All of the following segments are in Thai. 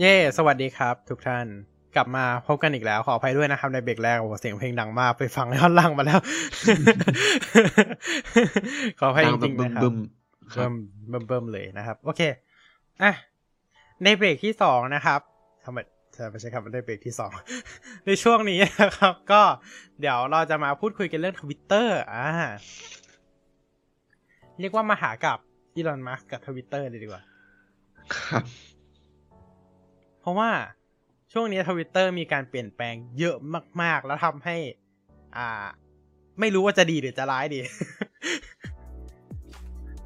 เย่ สวัสดีครับ ทุกท่าน กลับมาพบกันอีกแล้ว ขออภัยด้วยนะครับ ในเบรกแรกโอ้โหเสียงเพลงดังมาก ไปฟังย้อนหลังมาแล้ว ขออภัยจริงๆนะครับบึมๆครับเบิ่มเบิ่มๆเลยนะครับ โอเค อะ ในเบรกที่สองนะครับทำไมจะไม่ใช่คำว่าในเบรกที่สอง ในช่วงนี้นะครับ ก็เดี๋ยวเราจะมาพูดคุยกันเรื่องทวิตเตอร์อ่า เรียกว่ามาหากับอีลอนมัสก์กับทวิตเตอร์เลยดีกว่า ครับ เพราะว่าช่วงนี้ทวิตเตอร์มีการเปลี่ยนแปลงเยอะมาก ๆ แล้วทำให้ อ่า ไม่รู้ว่าจะดีหรือจะร้ายดี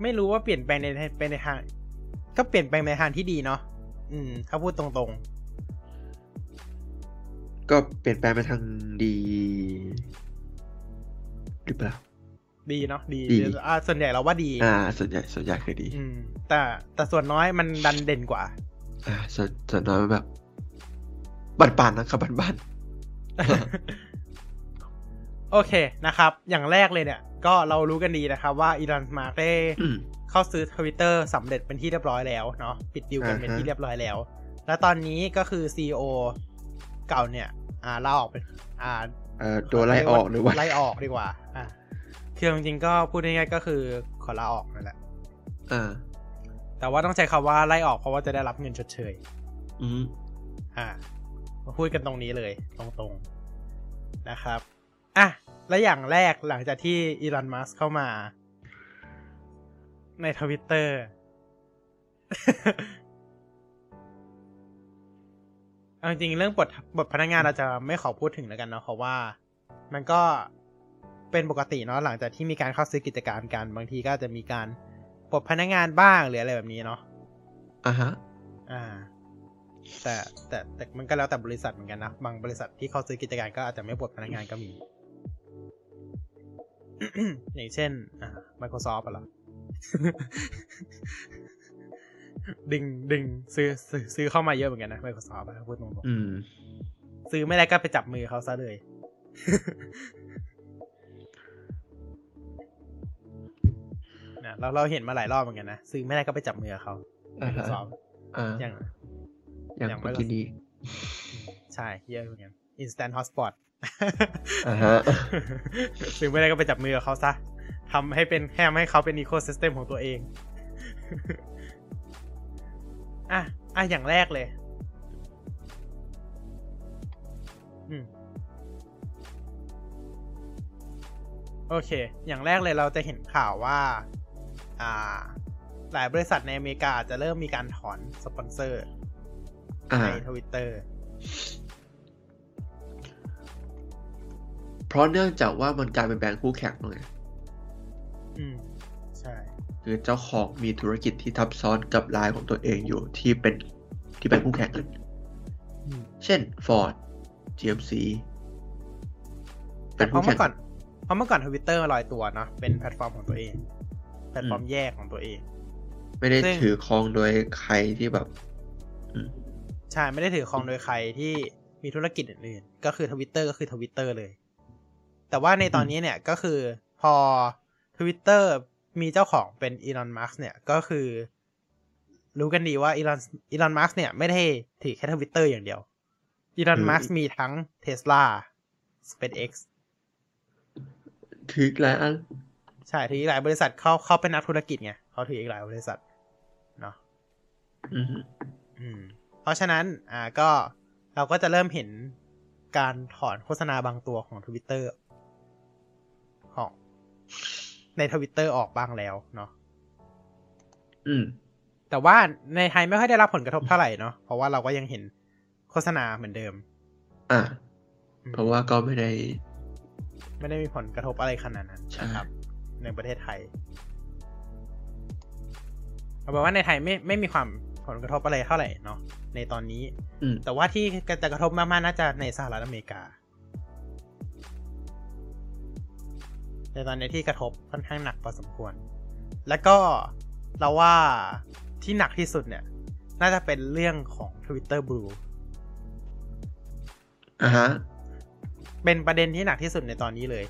ไม่รู้ว่าเปลี่ยนแปลงในไปในทาง ก็เปลี่ยนแปลงในทางที่ดีเนาะอืม ถ้าพูดตรงก็เปลี่ยนแปลงไปทางดีหรือเปล่าๆดีเนาะดีดีอ่าส่วนใหญ่เราว่าดี อ่า ส่วนใหญ่ส่วนใหญ่คือดี อืม แต่แต่ส่วนน้อยมันดันเด่นกว่า อ่าส่วนส่วนน้อยมันแบบบ้านปานๆนะครับบ้านบ้านโอเคนะครับ อย่างแรกเลยเนี่ย ก็เรารู้กันดีนะครับ ว่าอีลอนมาร์กได้ๆอืมเข้าซื้อทวิตเตอร์สำเร็จเป็นที่เรียบร้อยแล้วเนาะปิดดีลกันอ่าฮะเป็นที่เรียบร้อยแล้ว แล้วตอนนี้ก็คือ CEO เก่าเนี่ย อ่าลาออกเป็นอ่าเอ่อตัวไล่ออกหรือว่าไล่ออกดีกว่า อ่าคือจริงๆก็พูดง่ายๆก็คือขอลาออกนั่นแหละอ่า แต่ว่าต้องใช้คำว่าไล่ออกเพราะว่าจะได้รับเงินชดเชย อืมอ่ามาพูดกันตรงนี้เลย ตรงๆนะครับ อะ และอย่างแรกหลังจากที่อีลอนมัสเข้ามา ในทวิตเตอร์เอาจริงๆเรื่องบทบทพนักงานเราจะไม่ขอพูดถึงแล้วกันเนาะเพราะว่า มันก็เป็นปกติเนาะหลังจากที่มีการเข้าซื้อกิจการกัน บางทีก็จะมีการ ปลดพนักงานบ้างหรืออะไรแบบนี้เนาะอ่าฮะอ่า แต่แต่แต่มันก็แล้วแต่บริษัทเหมือนกันนะบางบริษัทที่เขาซื้อกิจการก็อาจจะไม่ปลดพนักงานก็มี อย่างเช่น อ่า Microsoft อะเหรอดึงดึงซื้อซื้อซื้อเข้ามาเยอะเหมือนกันนะ Microsoft อะพูดตรงอืมๆซื้อไม่ได้ก็ไปจับมือเขาซะเลย นะเราเราเห็นมาหลายรอบเหมือนกันนะซื้อไม่ได้ก็ไปจับมือเขาอ่าฮะ Microsoft อ่าอย่างอย่างอย่างเมื่อกี้นี้ใช่เยอะเหมือนกัน Instant Hotspot อ่าฮะซื้อไม่ได้ก็ไปจับมือกับเขาซะทำให้เป็นแฮมให้เขาเป็นอีโค y ิสเต็มของตัวเองอะอะอย่างแรกเลย อืมโอเค อย่างแรกเลยเราจะเห็นข่าวว่าอ่า หลายบริษัทในอเมริกาจะเริ่มมีการถอนสปอนเซอร์อ่าในทวิตเตอร์เพราะเนื่องจากว่ามันกลายเป็นแบรนด์คู่แข่งแล้วไงอืม ใช่ คือเจ้าของมีธุรกิจที่ทับซ้อนกับรายของตัวเองอยู่ที่เป็นที่เป็นคู่แข่งกันอืมเช่น Ford GMC แต่เป็นเพคู่ราะแข่เมื่งอก่อนเพราะเมื่อก่อนทวิตเตอร์ลอยตัวเนาะเป็นแพลตฟอร์มของตัวเอง แพลตฟอร์มแยกของตัวเอง ไม่ได้ซึ่งถือครองโดยใครที่แบบอืมใช่ไม่ได้ถือครองโดยใครที่มีธุรกิจอื่นๆ ก็คือทวิตเตอร์ก็คือทวิตเตอร์เลย แต่ว่าในตอนนี้เนี่ยก็คือพอทวิตเตอร์มีเจ้าของเป็นอีลอนมัสก์เนี่ยก็คือ รู้กันดีว่าอีลอนอีลอนมัสก์เนี่ยไม่ได้ถือแค่ทวิตเตอร์อย่างเดียวอีลอนมัสก์มีทั้งเทสลา SpaceX ถืออีกหลายอัน ใช่ถืออีกหลายบริษัทเขาเขาเป็นนักธุรกิจไงเขาถืออีกหลายบริษัทเนาะอืมอืมเพราะฉะนั้นอ่าก็เราก็จะเริ่มเห็นการถอนโฆษณาบางตัวของทวิตเตอร์ของในทวิตเตอร์ออกบ้างแล้วเนาะอืม แต่ว่าในไทยไม่ค่อยได้รับผลกระทบเท่าไหร่เนาะเพราะว่าเราก็ยังเห็นโฆษณาเหมือนเดิม อ่าอืมเพราะว่าก็ไม่ได้ ไม่ได้มีผลกระทบอะไรขนาดนั้นใช่นะครับ ในประเทศไทยเอาเป็นว่าในไทยไม่ไม่มีความผลกระทบอะไรเท่าไหร่เนาะในตอนนี้อืมแต่ว่าที่จะกระทบมากๆน่าจะในสหรัฐอเมริกาในตอนนี้ที่กระทบค่อนข้างหนักพอสมควร แล้วก็เราว่าที่หนักที่สุดเนี่ย น่าจะเป็นเรื่องของ Twitter Blue อ่าฮะ เป็นประเด็นที่หนักที่สุดในตอนนี้เลย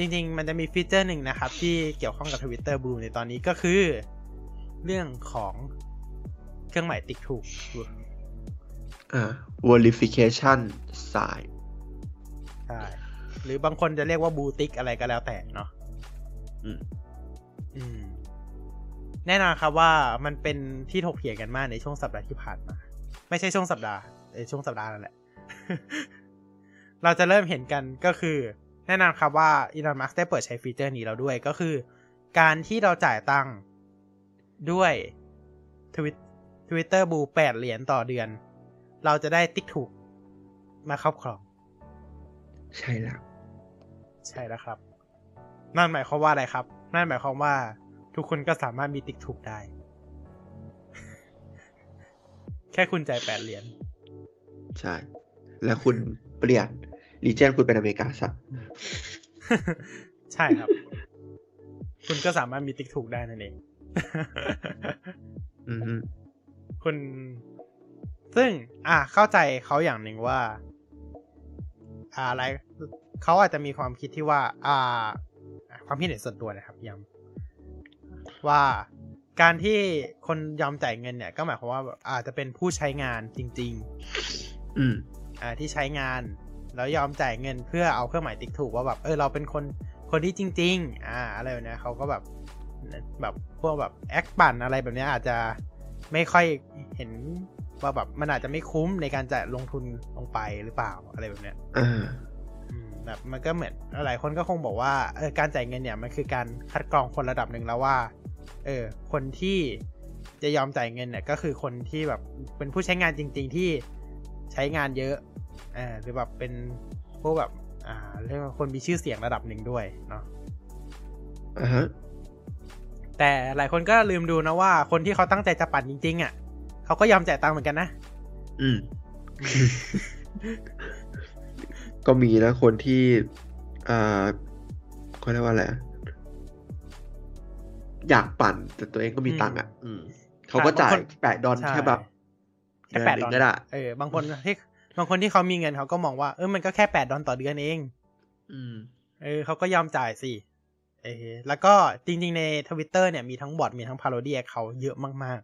จริงๆ มันจะมีฟีเจอร์หนึ่งนะครับ ที่เกี่ยวข้องกับ Twitter Blue ในตอนนี้ก็คือ เรื่องของเครื่องหมายติ๊กถูกอ่า verification sign ใช่หรือบางคนจะเรียกว่าบูติกอะไรก็แล้วแต่เนาะอืมอืม แน่นอนครับว่ามันเป็นที่ถกเถียงกันมากในช่วงสัปดาห์ที่ผ่านมา ไม่ใช่ช่วงสัปดาห์ในช่วงสัปดาห์นั่นแหละ เราจะเริ่มเห็นกันก็คือ แน่นอนครับว่าอีลอนมัสได้เปิดใช้ฟีเจอร์นี้แล้วด้วยก็คือ การที่เราจ่ายตังค์ด้วยทวิตทวิตเตอร์บูแปดเหรียญต่อเดือน เราจะได้ติ๊กถูกมาครอบครอง ใช่แล้ว ใช่แล้วครับ นั่นหมายความว่าอะไรครับ นั่นหมายความว่า ทุกคนก็สามารถมีติ๊กถูกได้ แค่คุณจ่ายแปดเหรียญ ใช่ แล้วคุณเปลี่ยน รีเจนคุณเป็นอเมริกาซะใช่ครับ คุณก็สามารถมีติ๊กถูกได้นั่นเองอืมฮึคุณ ซึ่ง อะเข้าใจเขาอย่างหนึ่งว่าอ่า อะไรเขาอาจจะมีความคิดที่ว่า อ่า ความคิดเห็นส่วนตัวนะครับย้ำว่าการที่คนยอมจ่ายเงินเนี่ย ก็หมายความว่าแบบอาจจะเป็นผู้ใช้งานจริงอืมๆอ่าที่ใช้งาน แล้วยอมจ่ายเงินเพื่อเอาเครื่องหมายติ๊กถูกว่าแบบเออเราเป็นคนคนที่จริง ๆ อ่าอะไรแบบเนี้ยเขาก็แบบแบบพวกแบบแอคปั่นอะไรแบบเนี้ยอาจจะไม่ค่อยเห็นว่าแบบมันอาจจะไม่คุ้มในการจะลงทุนลงไปหรือเปล่าอะไรแบบเนี้ยอ่าอืมแบบมันก็เหมือนหลายคนก็คงบอกว่าเออการจ่ายเงินเนี่ยมันคือการคัดกรองคนระดับหนึ่งแล้วว่า เออ คนที่จะยอมจ่ายเงินเนี่ย ก็คือคนที่แบบเป็นผู้ใช้งานจริง ๆ ที่ใช้งานเยอะเออหรือแบบเป็นพวกแบบอ่าเรียกว่าคนมีชื่อเสียงระดับหนึ่งด้วยเนาะอ่าฮะแต่หลายคนก็ลืมดูนะว่าคนที่เขาตั้งใจจะปั่นจริงๆ อะเขาก็ยอมจ่ายตังค์เหมือนกันนะ อืม ก็มีนะคนที่ อ่าเขาเรียกว่าอะไรอะอยากปั่น แต่ตัวเองก็มีตังค์อะ อืมเขาก็จ่ายแปดดอลใช่แค่แบบแค่เดือนแปดหนึ่ดงอลก็ได้เออบางคนที่ บางคนที่เขามีเงินเขาก็มองว่าเออมันก็แค่แปดดอลต่อเดือนเอง อืม เออเขาก็ยอมจ่ายสิเออแล้วก็จริง ๆ ในทวิตเตอร์เนี่ยมีทั้งบอทมีทั้งพาโรดี้เขาเยอะมาก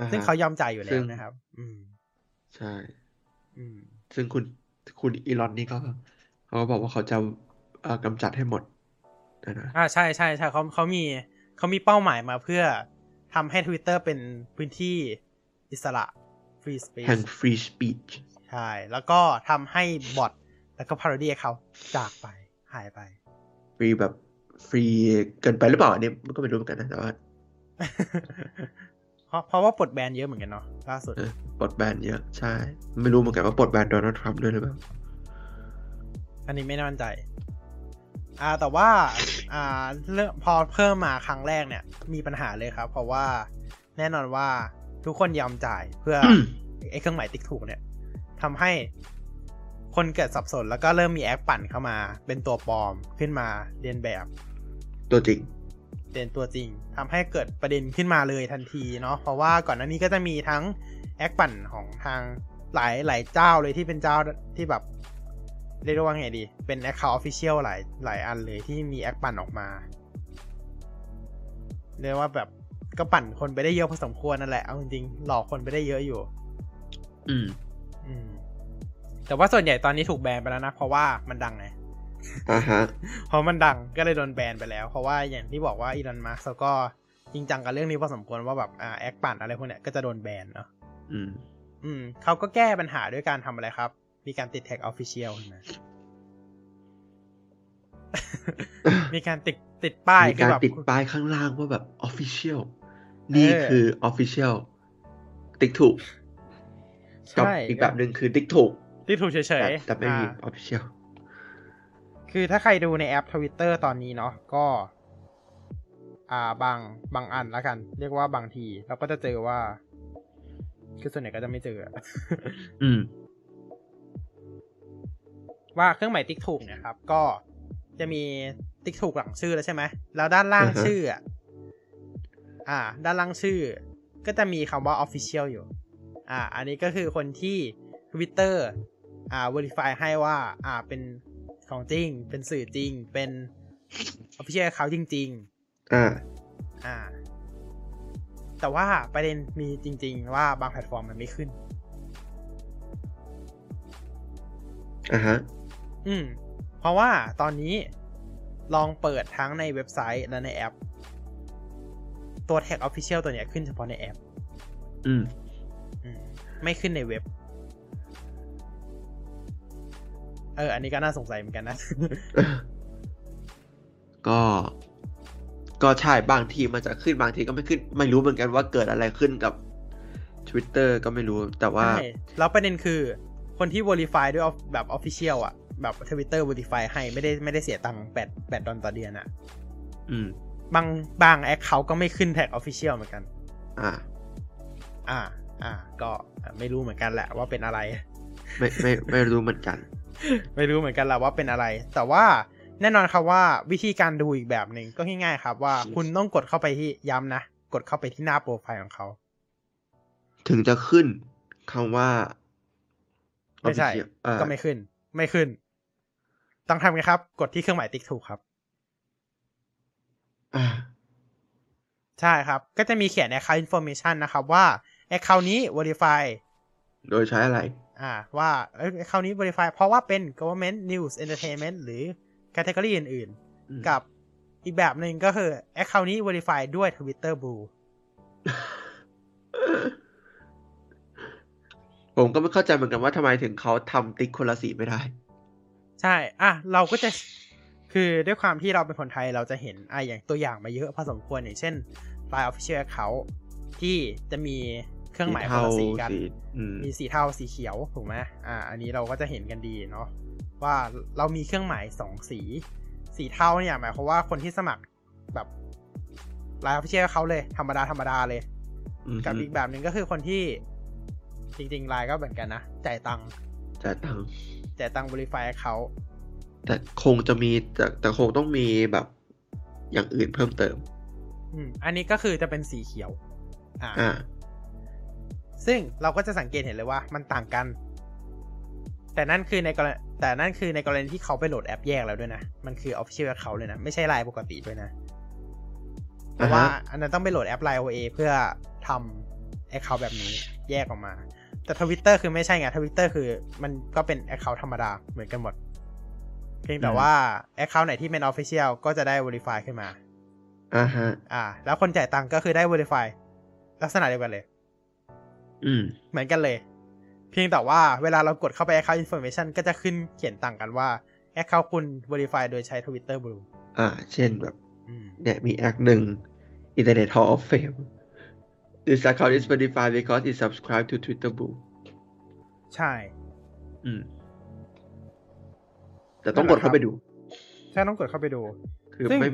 อ่าๆฮะซึ่งเขายอมจ่ายอยู่แล้ซึ่วงนะครับ อืม ใช่ อืม ซึ่งคุณคุณอีลอนนี่ก็เขาก็บอกว่าเขาจะเอ่อกำจัดให้หมดนะนะอ่าใช่ใช่ใช่เขาเขามีเขามีเป้าหมายมาเพื่อทำให้ Twitter เป็นพื้นที่อิสระ free แห่ง space free speech ใช่ แล้วก็ทำให้บอทแล้วก็พาโรดี้เขาจากไป หายไป ฟรีแบบฟรีเกินไปหรือเปล่าอันนี้มันก็ไม่รู้เหมือนกันนะแต่ว่าเพราะเพราะว่าปลดแบนเยอะเหมือนกันเนาะล่าสุดเออปลดแบนเยอะใช่ ไม่รู้เหมือนกันว่าปลดแบนโดนัลด์ทรัมป์ด้วยหรือเปล่าอันนี้ไม่แน่ใจ อ่าแต่ว่า อ่าเรื่องพอเพิ่มมาครั้งแรกเนี่ย มีปัญหาเลยครับ เพราะว่าแน่นอนว่า ทุกคนยอมจ่ายเพื่อไอ้เครื่องหมายติ๊กถูกเนี่ยทำให้คนเกิดสับสนแล้วก็เริ่มมีแอคปั่นเข้ามา เป็นตัวปลอมขึ้นมาเลียนแบบ ตัวจริงเป็นตัวจริงทำให้เกิดประเด็นขึ้นมาเลยทันทีเนาะเพราะว่าก่อนหน้านี้ก็จะมีทั้งแอคปั่นของทางหลายหลายเจ้าเลยที่เป็นเจ้าที่แบบเรียกได้ว่าไงดี เป็น account official หลายหลายอันเลยที่มีแอคปั่นออกมาเรียกว่าแบบ ก็ปั่นคนไปได้เยอะพอสมควรนั่นแหละ เอาจริงๆหลอกคนไปได้เยอะอยู่ อืม อืม แต่ว่าส่วนใหญ่ตอนนี้ถูกแบนไปแล้วนะ เพราะว่ามันดังไงอ่าฮะเพราะมันดังก็เลยโดนแบนไปแล้ว เพราะว่าอย่างที่บอกว่าอีลอนมัสก์ก็จริงจังกับเรื่องนี้พอสมควรว่าแบบอ่าแอคปั่นอะไรพวกเนี้ยก็จะโดนแบนเนาะอืม อืมเขาก็แก้ปัญหาด้วยการทำอะไรครับ มีการติด tag official ใช่ไหมมีการติดติดป้ายมีคือการแบบติดป้ายข้างล่างว่าแบบ official นี่เอ อคือ official ติ๊กถูกกับใช่อีกแบบหนึ่งคือติ๊กถูกที่ถูกเฉยแต่ๆแต่ไม่มีอ่า official คือถ้าใครดูในแอปทวิตเตอร์ตอนนี้เนาะก็ อ่าบางบางอันแล้วกัน เรียกว่าบางทีเราก็จะเจอว่า คือส่วนใหญ่ก็จะไม่เจออืม ว่าเครื่องหมายติ๊กถูกเนี่ยครับ ก็จะมีติ๊กถูกหลังชื่อแล้วใช่ไหม แล้วด้านล่างอือฮะชื่ออะ อ่า ด้านล่างชื่อ ก็จะมีคำว่า official อยู่ อ่า อันนี้ก็คือคนที่ Twitter อ่า verify ให้ว่า อ่า เป็นของจริง เป็นสื่อจริง เป็น official account จริงอ่าๆอ่า แต่ว่าประเด็นมีจริง ๆ ว่าบางแพลตฟอร์มมันไม่ขึ้น อ่าฮะ อืม เพราะว่าตอนนี้ลองเปิดทั้งในเว็บไซต์และในแอป ตัว tag official ตัวเนี้ยขึ้นเฉพาะในแอปอืมอืม ไม่ขึ้นในเว็บ เออ อันนี้ก็น่าสงสัยเหมือนกันนะ ก็ ก็ใช่บางทีมันจะขึ้นบางทีก็ไม่ขึ้น ไม่รู้เหมือนกันว่าเกิดอะไรขึ้นกับ Twitter ก็ไม่รู้แต่ว่าใช่แล้วประเด็นคือคนที่ verify ด้วย off- แบบ official อะ แบบ Twitter verify ให้ไม่ได้ไม่ได้เสียตังค์แปดแปดดอลต่อเดือนอะ อืม บางบางแอคเขาก็ไม่ขึ้นแท็ก official เหมือนกัน อ่า อ่า อ่า ก็ไม่รู้เหมือนกันแหละว่าเป็นอะไร ไม่ไม่ไม่รู้เหมือนกัน ไม่รู้เหมือนกันแหละว่าเป็นอะไร แต่ว่าแน่นอนครับว่าวิธีการดูอีกแบบหนึ่งก็ง่ายๆครับว่าคุณต้องกดเข้าไปที่ย้ำนะ กดเข้าไปที่หน้าโปรไฟล์ของเขา ถึงจะขึ้นคำว่าไม่ใช่ official อ่าก็ไม่ขึ้น ไม่ขึ้น ต้องทำไงครับ กดที่เครื่องหมายติ๊กถูกครับ อ่าใช่ครับ ก็จะมีเขียน account information นะครับ ว่า account นี้ verify โดยใช้อะไร อ่า ว่าเอ้ย account นี้ verify เพราะว่าเป็น government news entertainment หรือ category อื่นอืมๆกับอีกแบบหนึ่งก็คือ account นี้ verify ด้วย Twitter Blue ผมก็ไม่เข้าใจเหมือนกันว่าทำไมถึงเขาทำติ๊กคนละสีไม่ได้ ใช่ อะ เราก็จะ คือด้วยความที่เราเป็นคนไทยเราจะเห็นอะอย่างตัวอย่างมาเยอะพอสมควรอย่างเช่น Line Official Account ที่จะมีเครื่องหมายคนละสีกันสีอืมมีสีเทาสีเขียวถูกไหมอ่า อันนี้เราก็จะเห็นกันดีเนาะว่าเรามีเครื่องหมายสองสี สีเทาเนี่ยหมายความว่าคนที่สมัครแบบ LINE Official เขาเลยธรรมดาธรรมดาเลยอืมกับอีกแบบหนึ่งก็คือคนที่ จริงๆไลน์ก็เหมือนกันนะ จ่ายตังค์จ่ายตังค์จ่ายตังค์ verify เขา แต่คงจะมีแต่แต่คงต้องมีแบบอย่างอื่นเพิ่มเติม อืม อันนี้ก็คือจะเป็นสีเขียว อ่าอ่าซึ่งเราก็จะสังเกตเห็นเลยว่ามันต่างกัน แต่นั่นคือในกรณีแต่นั่นคือในกรณีที่เขาไปโหลดแอปแยกแล้วด้วยนะ มันคือ Official Account เลยนะ ไม่ใช่ไลน์ปกติด้วยนะเพราะว่าอ่าฮะอันนั้นต้องไปโหลดแอป Line OA เพื่อทำ Account แบบนี้แยกออกมา แต่ Twitter คือไม่ใช่ไง Twitter คือมันก็เป็น Account ธรรมดาเหมือนกันหมด เพียงแต่ว่า Account ไหนที่เป็น Official ก็จะได้ Verify ขึ้นมาอ่าฮะ อ่า แล้วคนจ่ายตังค์ก็คือได้ Verify ลักษณะเดียวกันเลย อืม เหมือนกันเลย เพียงแต่ว่าเวลาเรากดเข้าไป Account Information ก็จะขึ้นเขียนต่างกันว่า Account คุณ Verify โดยใช้ Twitter Blue อ่า เช่นแบบอืมเนี่ยมีแอคหนึ่ง Internet Hall of Fame This account is verified because it subscribed to Twitter Blue ใช่ อืม แต่ต้องกดเข้าไปดู ใช่ต้องกดเข้าไปดู คือซึ่งไม่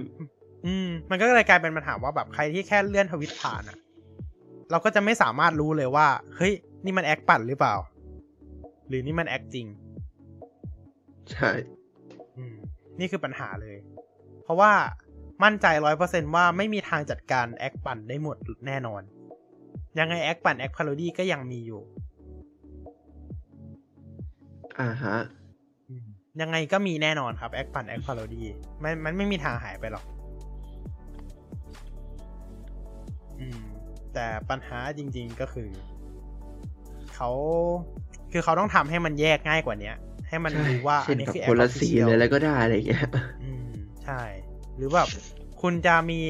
อืม มันก็เลยกลายเป็นปัญหาว่าแบบใครที่แค่เลื่อนทวิตผ่านอะเราก็จะไม่สามารถรู้เลยว่า เฮ้ย นี่มันแอคปั่นหรือเปล่า หรือนี่มันแอคจริง ใช่ อืม นี่คือปัญหาเลย เพราะว่ามั่นใจร้อยเปอร์เซ็นต์ว่าไม่มีทางจัดการแอคปั่นได้หมดแน่นอน ยังไงแอคปั่นแอค parody ก็ยังมีอยู่ อ่าฮะอืม ยังไงก็มีแน่นอนครับแอคปั่นแอค parody มันมันไม่มีทางหายไปหรอกอืมแต่ปัญหาจริง ๆก็คือเขาคือเขาต้องทำให้มันแยกง่ายกว่าเนี้ยให้มันใช่รู้ว่าเช่นนี้แบบคือคนละสี official เลยแล้วก็ได้อะไรอย่างเงี้ยอืมใช่ หรือแบบคุณจะมี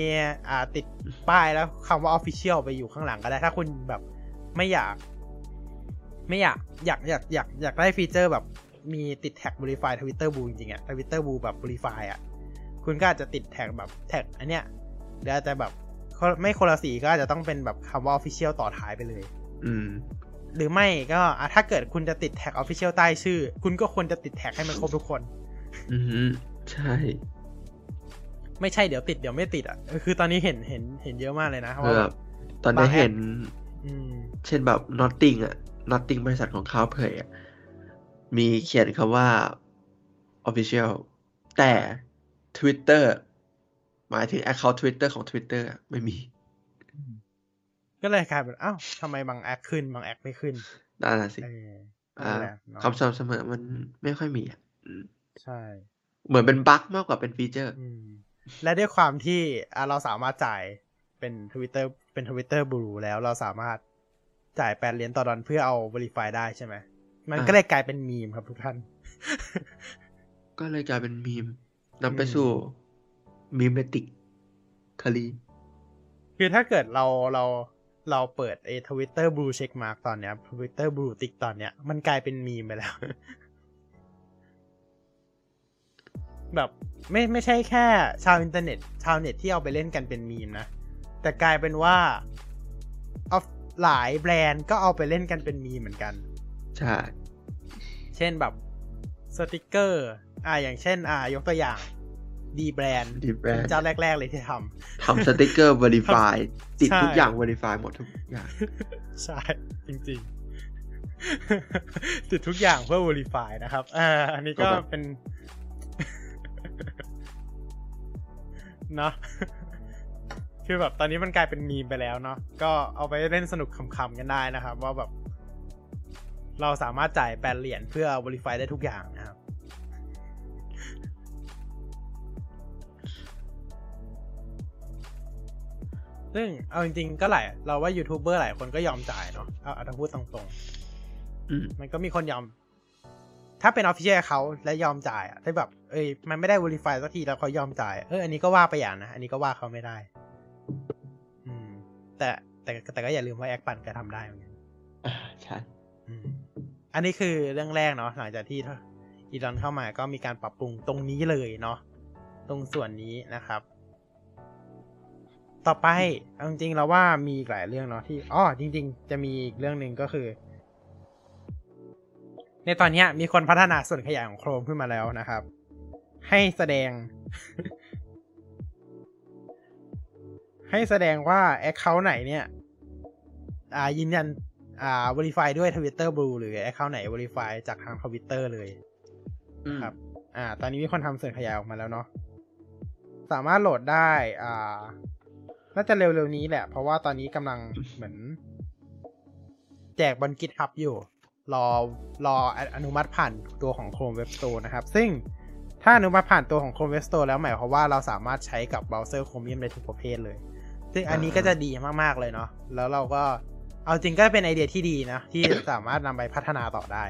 อ่าติดป้ายแล้วคำว่า official ไปอยู่ข้างหลังก็ได้ ถ้าคุณแบบไม่อยาก ไม่อยาก อยากอยากอยากอยากได้ฟีเจอร์แบบ มีติดแท็ก verify Twitter Blue จริงๆอะ Twitter Blue แบบ verify อะคุณก็อาจจะติดแท็กแบบแท็กอันเนี้ยหรืออาจจะแบบไม่คนละสีก็อาจจะต้องเป็นแบบคำว่า official ต่อท้ายไปเลย อืม หรือไม่ก็อะถ้าเกิดคุณจะติดแท็ก official ใต้ชื่อ คุณก็ควรจะติดแท็กให้มันครบทุกคน อืมใช่ ไม่ใช่เดี๋ยวติดเดี๋ยวไม่ติดอะเออคือตอนนี้เห็นเห็นเห็นเยอะมากเลยนะคือว่าแบแบบบตอนนี้บางแอปเห็นอืมเช่นแบบ Notting อะ Notting บริษัทของเขาเผยอะ มีเขียนคำว่า official แต่ Twitter หมายถึง account Twitter ของ Twitter อะไม่มี ก็เลยกลายเป็นอ้าวทำไมบางแอคขึ้น บางแอคไม่ขึ้นนั่นน่ะสิเอออ่านั่นแหละเนาะคำสม่ำเสมอมันไม่ค่อยมีอะอืมใช่ เหมือนเป็นบั๊กมากกว่าเป็นฟีเจอร์อืมและด้วยความที่อะเราสามารถจ่ายเป็นทวิตเตอร์เป็น Twitter Blue แล้วเราสามารถจ่ายแปดเหรียญต่อดอลเพื่อเอา Verify ได้ใช่ไหม มันก็เลยกลายเป็นมีมครับทุกท่าน ก็เลยกลายเป็นมีมนำไปสู่มีมเมติกคารีคือถ้าเกิดเราเราเราเปิดไอ้ Twitter Blue checkmark ตอนเนี้ย Twitter Blue ติ๊กตอนเนี้ยมันกลายเป็นมีมไปแล้ว แบบไม่ไม่ใช่แค่ชาวอินเทอร์เน็ต ชาวเน็ตที่เอาไปเล่นกันเป็นมีมนะ แต่กลายเป็นว่าเอาหลายแบรนด์ก็เอาไปเล่นกันเป็นมีมเหมือนกัน ใช่ เช่นแบบสติกเกอร์ อ่าอย่างเช่น อ่ายกตัวอย่างดีแบรนด์ดีแบรนด์เจ้าแรก ๆ เลยที่ททำสติกเกอร์ Verify ติดใช่ทุกอย่าง Verify หมดทุกอย่างำใช่ จริง ๆ ติดทุกอย่างเพื่อ Verify นะครับ อ่า อันนี้ก็ก็แบบเป็นเนาะคือแบบตอนนี้มันกลายเป็นมีมไปแล้วเนาะก็เอาไปเล่นสนุกขำๆกันได้นะครับ ว่าแบบ เราสามารถจ่ายแปดเหรียญเพื่อ Verify ได้ทุกอย่างนะครับ ซึ่งเอาจริงๆก็หลายเราว่ายูทูบเบอร์หลายคนก็ยอมจ่ายเนาะเอาเอาถ้าพูดตรงอืมๆมันก็มีคนยอม ถ้าเป็น official เขาและยอมจ่ายอะถ้าแบบ เอ้ยมันไม่ได้ verify สักทีแล้วเขายอมจ่ายเอออันนี้ก็ว่าไปอย่างนะอันนี้ก็ว่าเขาไม่ได้ อืม แต่แต่แต่ก็อย่าลืมว่าแอคปั่นก็ทำได้เหมือนกันอ่าใช่ อันนี้คือเรื่องแรกเนาะหลังจากที่อีลอนเข้ามาก็มีการปรับปรุงตรงนี้เลยเนาะตรงส่วนนี้นะครับ ต่อไปเอาจริงๆเราว่ามีหลายเรื่องเนาะที่อ๋อจริง ๆ จะมีอีกเรื่องหนึ่งก็คือ ในตอนนี้มีคนพัฒนาส่วนขยายของโครมขึ้นมาแล้วนะครับ ให้แสดง ให้แสดงว่า Account ไหนเนี่ย อ่ายืนยัน อ่า Verify ด้วย Twitter Blue หรือ Account ไหน Verify จากทาง Twitter เลยอืมครับ อ่า ตอนนี้มีคนทำส่วนขยายออกมาแล้วเนาะสามารถโหลดได้ อ่า น่าจะเร็วๆนี้แหละ เพราะว่าตอนนี้กำลังเหมือน แจกบน GitHub อยู่ รอรออนุมัติผ่านตัวของ Chrome Web Store นะครับ ซึ่งถ้าอนุมัติผ่านตัวของ Chrome Web Store แล้วหมายความว่าเราสามารถใช้กับเบราว์เซอร์ Chromium ได้ทุกประเภทเลย ซึ่งอันนี้ก็จะดีมากๆเลยเนาะแล้วเราก็ เอาจริงก็เป็นไอเดียที่ดีนะ ที่สามารถนำไปพัฒนาต่อได้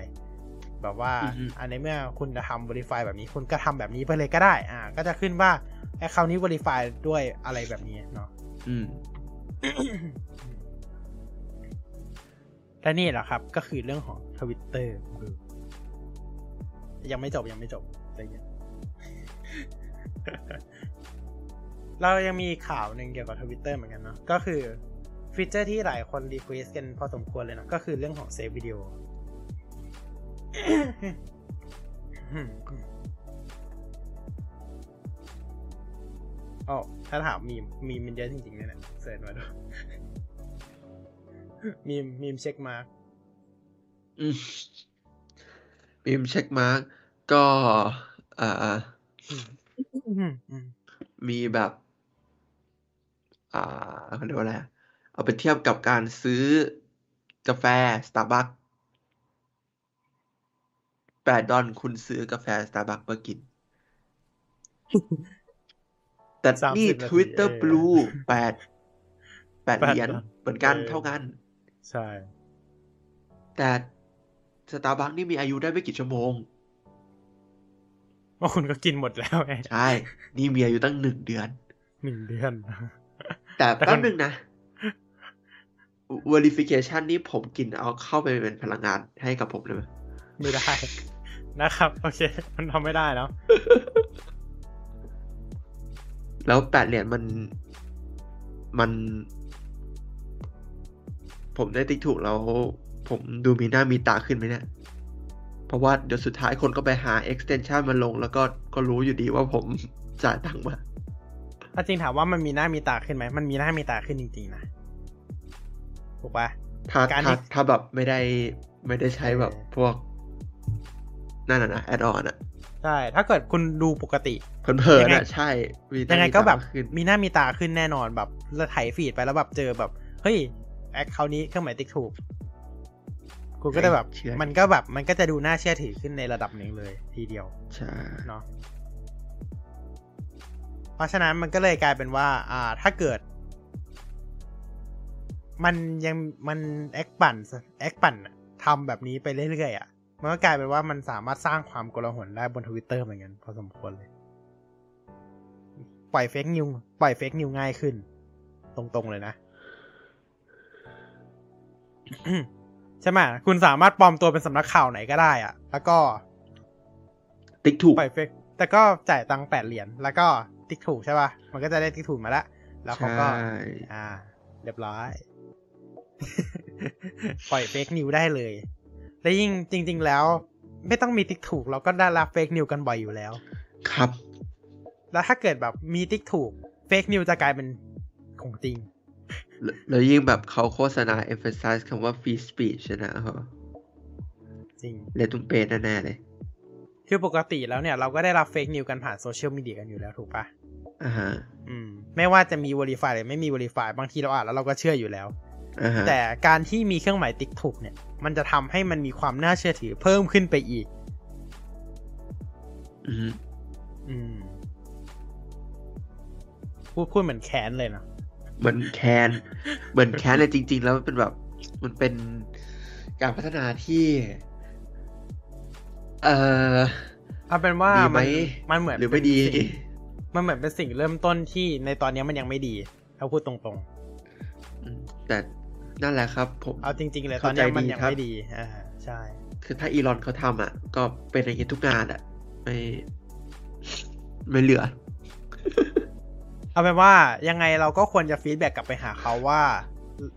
แบบว่าอือฮึอันในเมื่อคุณจะทำ Verify แบบนี้ คุณก็ทำแบบนี้ไปเลยก็ได้ อ่า ก็จะขึ้นว่า Account นี้ Verify ด้วยอะไรแบบนี้เนาะอืมและนี่แหละครับ ก็คือเรื่องของทวิตเตอร์ยังไม่จบยังไม่จบใจเย็นเรายังมีข่าวหนึ่งเกี่ยวกับทวิตเตอร์เหมือนกันเนาะก็คือ ฟีเจอร์ที่หลายคน request กันพอสมควรเลยเนอะก็คือเรื่องของเซฟวิดีโออ๋อถ้าถามมีมมีมมันเยอะจริงๆเนี่ยนะเสิร์ชมาดูมีมมีมเช็คมาร์กอืมมีมเช็คมาร์กก็ อ่า มีแบบ อ่าเขาเรียกว่าอะไรอะ เอาไปเทียบกับการซื้อกาแฟ Starbucks แปดดอลคุณซื้อกาแฟ Starbucks มากิน แต่นี่30นาที Twitter เออ Blue แปดแปดแปดเหรียญดอลเหมือนกันเออเท่ากัน ใช่ แต่ Starbucks นี่มีอายุได้ไม่กี่ชั่วโมงว่าคุณก็กินหมดแล้วไงใช่ นี่มีอายุตั้งหนึ่งเดือนหนึ่งเดือน แต่แต่แป๊บคนนึงนะ verification นี่ผมกินเอาเข้าไปเป็นพลังงานให้กับผมเลยไหมไม่ได้นะครับ โอเค มันทำไม่ได้เนาะแล้วแปดเหรียญมันมัน ผมได้ติ๊กถูกแล้ว ผมดูมีหน้ามีตาขึ้นไหมเนี่ย เพราะว่าเดี๋ยวสุดท้ายคนก็ไปหา extension มาลง แล้วก็ก็รู้อยู่ดีว่าผมจ่ายตังค์มาถ้าจริงถามว่ามันมีหน้ามีตาขึ้นไหม มันมีหน้ามีตาขึ้นจริงๆนะ ถูกปะถ้าการที่ถ้าถ้าแบบไม่ได้ไม่ได้ใช้แบบเออพวกนั่นน่ะนะ add on อะใช่ ถ้าเกิดคุณดูปกติเผลอยังๆไงนะใช่มีหน้ายังไงมีก็ตาแบบขึ้นมีหน้ามีตาขึ้นแน่นอนแบบเราถ่ายฟีดไปแล้วแบบเจอแบบ เฮ้ยแอคเคาท์นี้เครื่องหมายติ๊กถูกคุณก็จะแบบเชื่อมันก็แบบมันก็จะดูน่าเชื่อถือขึ้นในระดับหนึ่งเลยทีเดียวใช่เนาะเพราะฉะนั้นมันก็เลยกลายเป็นว่า อ่า ถ้าเกิด มันยังมันแอคปั่นแอคปั่นทำแบบนี้ไปเรื่อยๆอะ มันก็กลายเป็นว่ามันสามารถสร้างความโกลาหลได้บนทวิตเตอร์เหมือนกันพอสมควรเลย ปล่อย fake news ปล่อย fake news ง่ายขึ้น ตรงๆเลยนะใช่ไหมคุณสามารถปลอมตัวเป็นสำนักข่าวไหนก็ได้อะแล้วก็ ติ๊กถูกปล่อย fake แต่ก็จ่ายตังค์แปดเหรียญแล้วก็ติ๊กถูกใช่ป่ะมันก็จะได้ติ๊กถูกมาแล้วแล้วเขาก็ใช่อ่า เรียบร้อย ปล่อย fake news ได้เลย และยิ่งจริง ๆ แล้ว ไม่ต้องมีติ๊กถูกเราก็ได้รับ fake news กันบ่อยอยู่แล้ว ครับ แล้วถ้าเกิดแบบมีติ๊กถูก fake news จะกลายเป็นของจริงแล้วแล้วยิ่งแบบเขาโฆษณา emphasize คำว่า free speech นะเหรอจริงเลตุ้มเปแน่ๆเลย คือปกติแล้วเนี่ย เราก็ได้รับ fake news กันผ่านโซเชียลมีเดียกันอยู่แล้วถูกปะอ่าฮะ อืม ไม่ว่าจะมี verify หรือไม่มี verify บางทีเราอ่านแล้วเราก็เชื่ออยู่แล้วอ่าฮะ แต่การที่มีเครื่องหมายติ๊กถูกเนี่ย มันจะทำให้มันมีความน่าเชื่อถือเพิ่มขึ้นไปอีก อืมอืมพูดพูดเหมือนแค้นเลยนะเหมือนแค้นเหมือนแค้นเลยจริง ๆ แล้วมันเป็นแบบ มันเป็นการพัฒนาที่ เอ่อเอาเป็นว่าดีไหมมันมันเหมือนหรือไม่ดีเป็นสิ่งมันเหมือนเป็นสิ่งเริ่มต้นที่ในตอนนี้มันยังไม่ดีถ้าพูดตรงอืมแต่ นั่นแหละครับผมๆเอาจริง ๆ เลยตอเข้านใจนี้มันดียังครับไม่ดีอ่าใช่ คือถ้าอีลอนเขาทำอะ ก็เป็นอย่างนี้ทุกงานอะ ไม่ ไม่เหลือ เอาเป็นว่ายังไงเราก็ควรจะ feedback กลับไปหาเขาว่า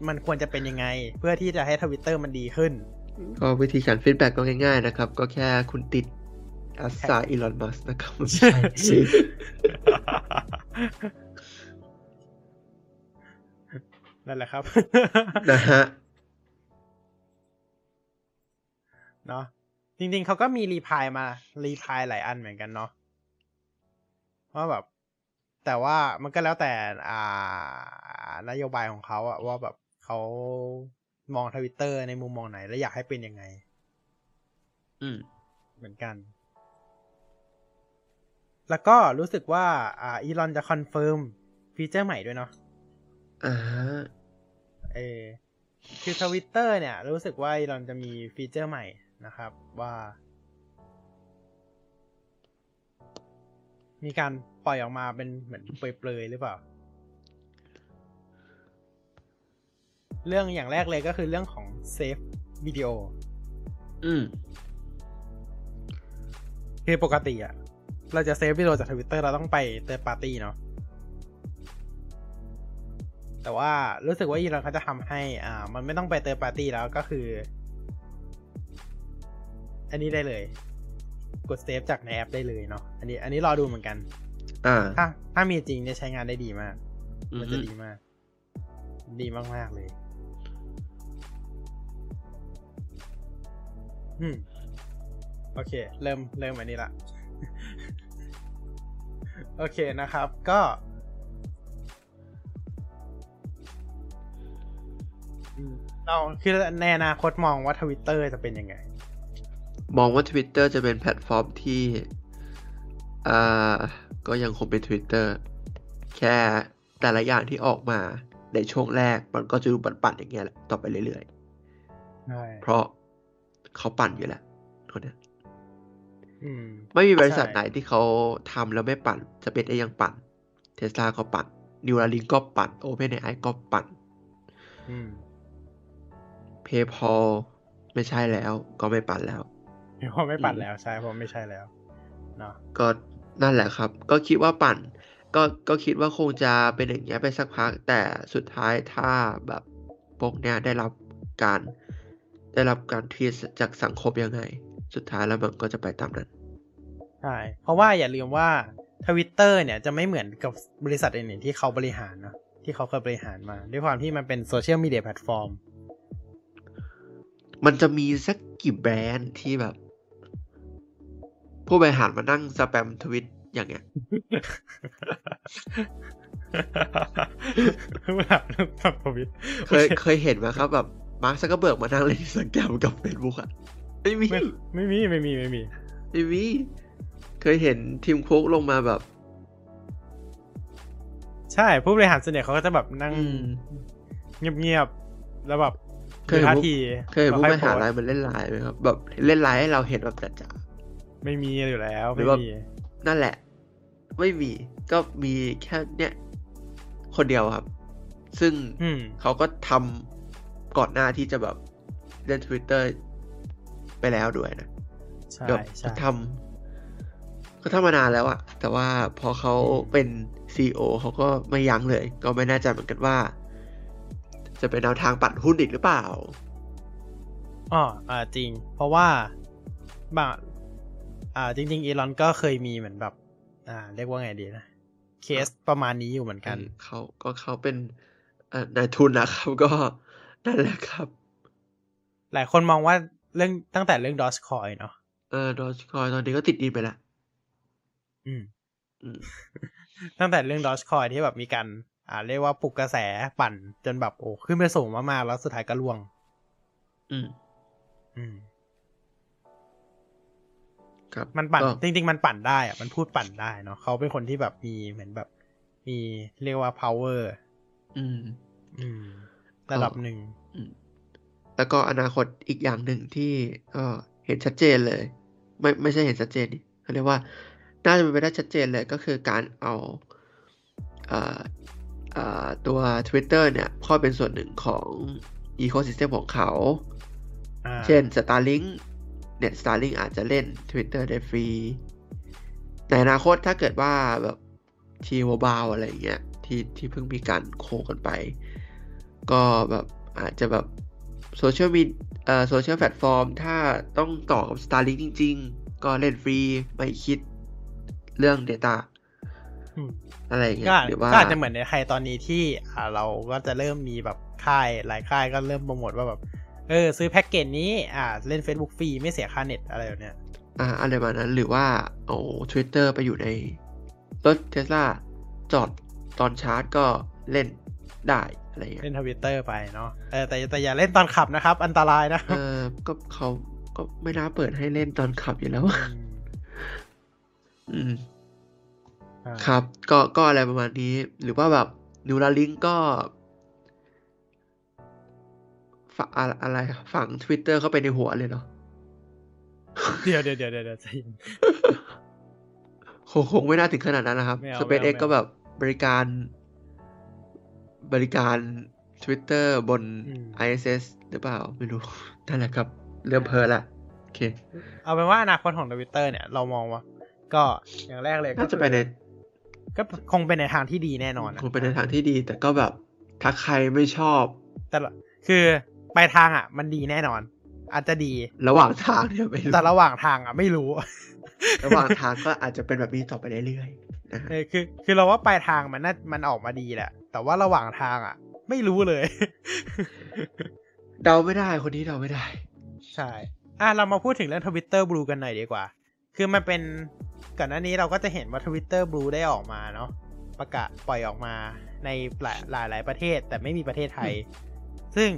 มันควรจะเป็นยังไง เพื่อที่จะให้ทวิตเตอร์มันดีขึ้น ก็วิธีการ feedback ก็ง่าย ๆ นะครับ ก็แค่คุณติดอัสซาอีลอนมัสก์นะครับไม่ใช่ นั่นแหละครับ นะฮะเนาะจริงๆเขาก็มี reply มา reply หลายอันเหมือนกันเนาะว่าแบบ แต่ว่ามันก็แล้วแต่อ่านโยบายของเขาอะว่าแบบเขามองทวิตเตอร์ในมุมมองไหน และอยากให้เป็นยังไง อืม เหมือนกัน แล้วก็รู้สึกว่า อ่าอีลอนจะคอนเฟิร์มฟีเจอร์ใหม่ด้วยเนาะ อ่าเออคือทวิตเตอร์เนี่ย รู้สึกว่าอีลอนจะมีฟีเจอร์ใหม่นะครับ ว่า มีการปล่อยออกมาเป็นเหมือนเปรยๆหรือเปล่า เรื่องอย่างแรกเลยก็คือเรื่องของ save วิดีโอ อืมคือปกติอะเราจะ save วิดีโอจากทวิตเตอร์เราต้องไป third party เนาะ แต่ว่ารู้สึกว่าอีลอนเขาจะทำให้ อ่า มันไม่ต้องไป third party แล้วก็คือ อันนี้ได้เลย กดเซฟจากในแอปได้เลยเนาะอันนี้ อันนี้รอดูเหมือนกันอ่าถ้า ถ้ามีจริงเนี่ยใช้งานได้ดีมากอืมันมจะดีมาก ดีมากมากๆเลย อืม โอเค เริ่ม เริ่มอันนี้ละ โอเคนะครับ ก็ เราคือในอนาคตมองว่าทวิตเตอร์จะเป็นยังไง มองว่า Twitter จะเป็นแพลตฟอร์มที่อ่าก็ยังคงเป็น Twitter แค่แต่ละอย่างที่ออกมาในช่วงแรกมันก็จะดูปั่นๆอย่างเงี้ยแหละต่อไปเรื่อยใช่ๆเพราะเขาปั่นอยู่แล้วคนเนี้ยอืมไม่มีบริษัทใช่ไหนที่เขาทำแล้วไม่ปั่น จะเป็นได้ยังปั่นเทสลาก็ปั่นนิวราลิงก็ปั่น OpenAI ก็ปั่นอืม PayPal ไม่ใช่แล้ว ก็ไม่ปั่นแล้วเพราะไม่ปัดแล้วใช่เพราะไม่ใช่แล้วเนาะก็นั่นแหละครับ ก็คิดว่าปั่น ก็ก็คิดว่าคงจะเป็นอย่างเงี้ยไปสักพัก แต่สุดท้ายถ้าแบบพวกเนี้ยได้รับการได้รับการทีจากสังคมยังไง สุดท้ายแล้วมันก็จะไปตามนั้น ใช่ เพราะว่าอย่าลืมว่าทวิตเตอร์เนี่ยจะไม่เหมือนกับบริษัทอื่นๆที่เขาบริหารเนอะที่เขาเคยบริหารมา ด้วยความที่มันเป็น social media platform มันจะมีสักกี่แบรนด์ที่แบบ ผู้บริหารมานั่ง spam tweet อย่างเงี้ยเวลาเรื่องสับทวิตเคยเคยเห็นไหมครับแบบมาร์คซักเกอร์เบิร์กมานั่งเล่นสแกมกับเฟซบุ๊กอะไม่มีไม่ไม่มีไม่มีไม่มีไม่มีเคยเห็นทีมคุกลงมาแบบ ใช่ผู้บริหารส่วนใหญ่เขาก็จะแบบนั่งอืมเงียบแล้วแบบ เคยเห็นท่าพวกทีเคยเห็นพวกค่ไปอหาโพสต์ลายมันเล่นไลน์ไหมครับแบบเล่นไลน์ให้เราเห็นแบบจ๋าไม่มีอยู่แล้วหรืไม่อว่ามีๆนั่นแหละ ไม่มีก็มีแค่เนี้ยคนเดียวครับ ซึ่งอืมเขาก็ทำก่อนหน้าที่จะแบบเล่น Twitter ไปแล้วด้วยนะใช่แบบใช่ทำก็ทำมานานแล้วอะแต่ว่าพอเขาเป็นซีอเขาก็ไม่ยั้งเลย ก็ไม่แน่ใจเหมือนกันว่า จะเป็นแนวทางปั่นหุ้นอีกหรือเปล่าอ๋ออ่าจริง เพราะว่าบางอ่า จริงๆอีลอนก็เคยมีเหมือนแบบ อ่า เรียกว่าไงดีนะ เคสประมาณนี้อยู่เหมือนกัน เขาก็เขาเป็นเอ่อนายทุนนะครับก็นั่นแหละครับ หลายคนมองว่าเรื่องตั้งแต่เรื่องดอ g คอยเนาะเออดอชคอยตอนนี้ก็ติดดินไปละอืมอืมตั้งแต่เรื่องดอ g คอยที่แบบมีการ อ่า เรียกว่าปลุกกระแสปั่นจนแบบโอ้ขึ้นไปสูงมากๆแล้วสุดท้ายก็ล่วง อืม อืมครับมันปั่นก็จริง ๆ มันปั่นได้อะมันพูดปั่นได้เนาะเขาเป็นคนที่แบบมีเหมือนแบบ มีเรียกว่า power อืม อืม ระดับหนึ่งอืมแล้วก็อนาคตอีกอย่างหนึ่งที่ก็เห็นชัดเจนเลย ไม่ไม่ใช่เห็นชัดเจนดิเขาเรียกว่าน่าจะเป็นไปได้ชัดเจนเลยก็คือการเอาเอ่อเอ่อ ตัว Twitter เนี่ยเข้าเป็นส่วนหนึ่งของ Ecosystem ของเขาอ่าเช่น Starlink เนี่ย Starlink อาจจะเล่น Twitter ได้ฟรีในอนาคตถ้าเกิดว่าแบบ T-Mobile อะไรอย่างเงี้ยที่ที่เพิ่งมีการ co กันไป ก็แบบอาจจะแบบโซเชียลมีเอ่อ social platform ถ้าต้องต่อกับ Starlink จริง ๆ ก็เล่นฟรี ไม่คิดเรื่อง Data อืมอะไรอย่างเงี้ยก็อาจหรือว่าก็อาจจะเหมือนในไทยตอนนี้ที่อ่าเราก็จะเริ่มมีแบบค่ายหลายค่ายก็เริ่มโปรโมทว่าแบบเออซื้อแพ็กเกจนี้อ่าเล่น Facebook ฟรีไม่เสียค่าเน็ตอะไรแบบเนี้ยอ่าอะไรแบบนั้นหรือว่าเอา Twitter ไปอยู่ในรถเทสลาจอดตอนชาร์จก็เล่นได้อะไรอย่างเงี้ยเล่นทวิตเตอร์ไปเนาะเออแต่แต่อย่าเล่นตอนขับนะครับ อันตรายนะคเอรับอก็เขาก็ไม่น่าเปิดให้เล่นตอนขับอยู่แล้วมอืมอ่า ครับ ก็ก็อะไรประมาณนี้ หรือว่าแบบนิวราลิงก็ฝะอะอะไรฝัง Twitter เข้าไปในหัวเลยเนาะเดี๋ยวเดี๋ยวเดี๋ยวเดี๋ยวใจเย็นคงคงไม่น่าถึงขนาดนั้นนะครับไม่เอา SpaceX ไม่เอาก็แบบบริการบริการ Twitter บนอืม ISS หรือเปล่า ไม่รู้ นั่นแหละครับ เริ่มเพลินละโอเค เอาเป็นว่าอนาคตของทวิตเตอร์เนี่ย เรามองว่า ก็อย่างแรกเลยก็น่าจะไปใน ก็คงเป็นในทางที่ดีแน่นอนอะคงไปในทางที่ดี แต่ก็แบบถ้าใครไม่ชอบ แต่ละคือปลายทางอะ มันดีแน่นอน อาจจะดี ระหว่างทางเนี่ยไม่รู้แต่ระหว่างทางอะไม่รู้ ระหว่างทางก็อาจจะเป็นแบบนี้ต่อไปเรื่อยๆนะฮะเออคือ คือเราว่าปลายทางมันน่ามันออกมาดีแหละ แต่ว่าระหว่างทางอะ ไม่รู้เลย เดาไม่ได้คนนี้เดาไม่ได้ ใช่อะเรามาพูดถึงเรื่องทวิตเตอร์บลูกันหน่อยดีกว่า คือมันเป็นก่อนหน้านี้เราก็จะเห็นว่าทวิตเตอร์บลูได้ออกมาเนาะประกาศปล่อยออกมาในหลายหลายหลายประเทศ แต่ไม่มีประเทศไทย ซึ่ง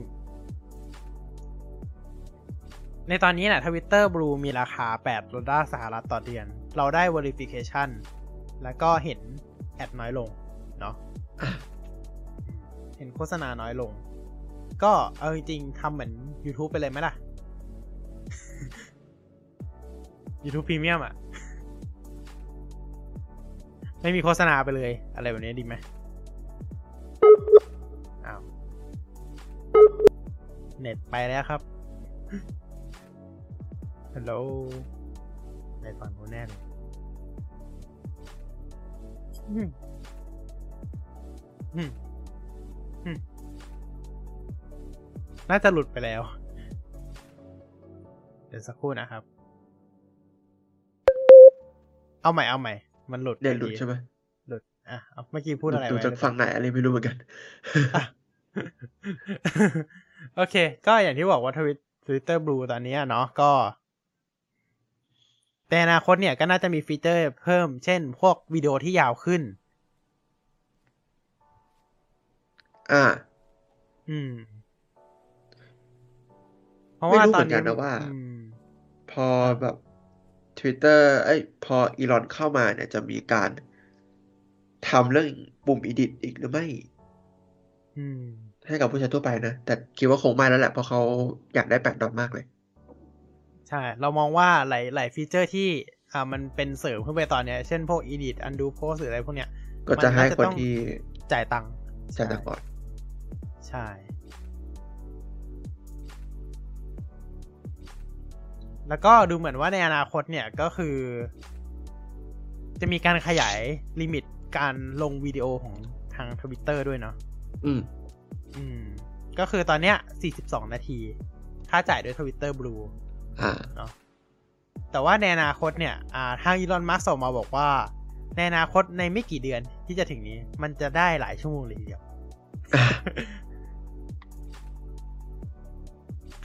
ในตอนนี้นะทวิตเตอร์บลูมีราคา 8 ดอลลาร์สหรัฐต่อเดือน เราได้ verification แล้วก็เห็นแอดน้อยลง เนาะอะเห็นโฆษณาน้อยลง ก็เอาจริงๆทำเหมือน YouTube ไปเลยไหมล่ะ YouTube Premium อะ ไม่มีโฆษณาไปเลย อะไรแบบนี้ดีไหมอ้าวเน็ตไปแล้วครับ ฮัลโหลในฝั่งนู้นแน่เลยอืมอืมอืมน่าจะหลุดไปแล้ว เดี๋ยวสักครู่นะครับ เอาใหม่เอาใหม่ มันหลุดเด่นหลุดพอใช่ไหมหลุดอะเอาเมื่อกี้พูดอะไรดูไว้จากฝั่งไหนอะไรไม่รู้เหมือนกันอะโอเค ก็อย่างที่บอกว่าทวิตทวิตเตอร์บลูตอนนี้อะเนาะก็แต่อนาคตเนี่ยก็น่าจะมีฟีเจอร์เพิ่ม เช่น พวกวิดีโอที่ยาวขึ้น อ่า อืม เพราะไม่ว่ารู้ตเหอมืนอนกันี้นนะว่าอืมพอแบบ Twitter เอ้ยพออีลอนเข้ามาเนี่ยจะมีการทำเรื่องปุ่ม edit อีกหรือไม่อืมให้กับผู้ใช้ทั่วไปนะ แต่คิดว่าคงไม่แล้วแหละเพราะเขาอยากได้แปดดอลมากเลย ใช่ เรามองว่าหลายหลายฟีเจอร์ที่อ่ามันเป็นเสริมขึ้นไปตอนเนี้ย เช่นพวก edit undo post หรืออะไรพวกเนี้ย ก็จะให้มันน่าจะคนต้องที่จ่ายตังค์จ่ายตังค์ก่อน ใช่ แล้วก็ดูเหมือนว่าในอนาคตเนี่ยก็คือ จะมีการขยาย limit การลงวิดีโอของทางทวิตเตอร์ด้วยเนาะอืม อืม ก็คือตอนเนี้ย 42 นาที ค่าจ่ายด้วย Twitter Blue อ่าเนาะแต่ว่าในอนาคตเนี่ย อ่า ทางอีลอนมัสก์ออกมาบอกว่า ในอนาคตในไม่กี่เดือนที่จะถึงนี้ มันจะได้หลายชั่วโมงเลยทีเดียว